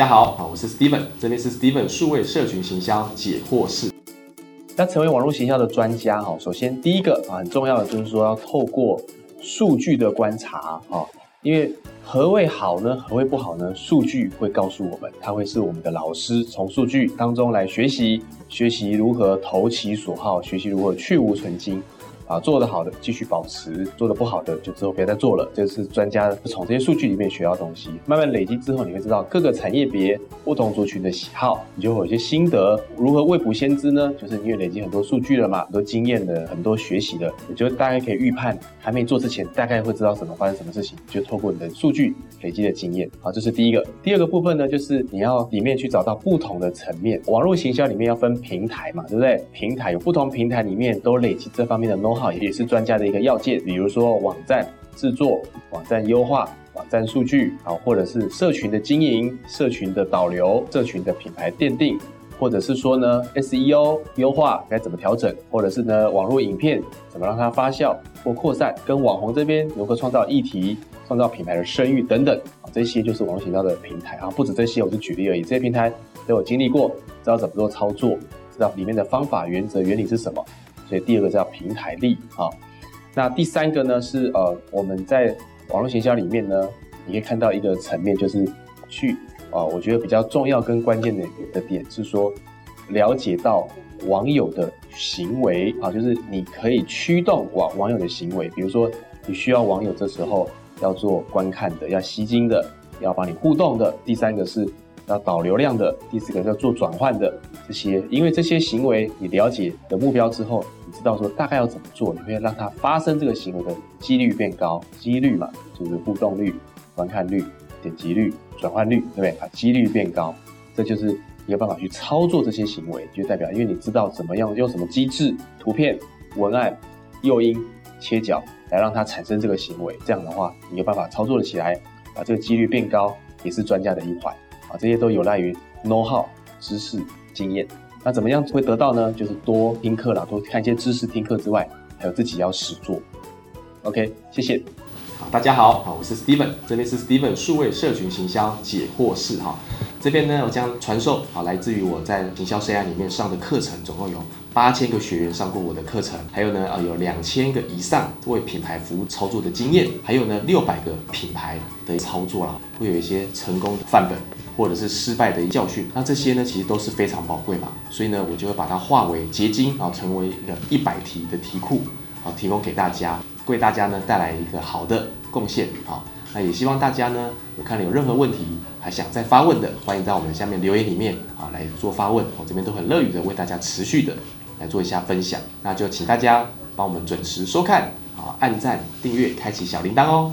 大家好，我是 Steven，这边是 Steven 数位社群行销解惑室。要成为网络行销的专家，哈，首先第一个啊，很重要的就是说要透过数据的观察，哈，因为何谓好呢？何谓不好呢？数据会告诉我们，它会是我们的老师，从数据当中来学习，学习如何投其所好，学习如何去无存精。啊，做得好的继续保持，做得不好的就之后别再做了。这是专家从这些数据里面学到东西，慢慢累积之后，你会知道各个产业别不同族群的喜好，你就会有些心得。如何未卜先知呢？就是因为累积很多数据了嘛，很多经验的，很多学习的，你就大概可以预判，还没做之前大概会知道什么发生什么事情，就透过你的数据累积的经验。好，这是第一个。第二个部分呢，就是你要里面去找到不同的层面。网络行销里面要分平台嘛，对不对？平台有不同平台里面都累积这方面的 know。好，也是专家的一个要件，比如说网站制作、网站优化、网站数据，啊，或者是社群的经营、社群的导流、社群的品牌奠定，或者是说呢 SEO 优化该怎么调整，或者是呢网络影片怎么让它发酵？或扩散，跟网红这边如何创造议题、创造品牌的声誉等等，啊，这些就是网络营销的平台啊，不止这些，我就举例而已，这些平台都有经历过，知道怎么做操作，知道里面的方法、原则、原理是什么。所以第二个叫平台力啊，那第三个呢是呃我们在网络营销里面呢，你可以看到一个层面，就是去啊，我觉得比较重要跟关键的的点是说，了解到网友的行为啊，就是你可以驱动网网友的行为，比如说你需要网友这时候要做观看的，要吸睛的，要帮你互动的。第三个是。要导流量的，第四个要做转换的这些，因为这些行为你了解的目标之后，知道说大概要怎么做，你会让它发生这个行为的几率变高，几率嘛就是互动率、观看率、点击率、转换率，对不对啊？几率变高，这就是你有办法去操作这些行为，就代表因为你知道怎么样用什么机制、图片、文案、诱因、切角来让它产生这个行为，这样的话你有办法操作的起来，把这个几率变高，也是专家的一环。啊，这些都有赖于 know how 知识经验。那怎么样会得到呢？就是多听课啦，多看一些知识听课之外，还有自己要实做。OK，谢谢。大家好，好，我是 Steven，这边是 Steven 数位社群行销解惑室哈。这边呢，我将传授啊，来自于我在行销生涯里面上的课程，总共有八千个学员上过我的课程，还有呢，啊，有两千个以上为品牌服务操作的经验，还有呢，六百个品牌的操作啦，会有一些成功的范本，或者是失败的教训。那这些呢，其实都是非常宝贵嘛，所以呢，我就会把它化为结晶啊，成为一个一百题的题库好，提供给大家，为大家呢带来一个好的贡献啊。那也希望大家呢，有看了有任何问题，还想再发问的，欢迎到我们下面留言里面啊来做发问，我这边都很乐于的为大家持续的来做一下分享。那就请大家帮我们准时收看啊，按赞、订阅、开启小铃铛哦。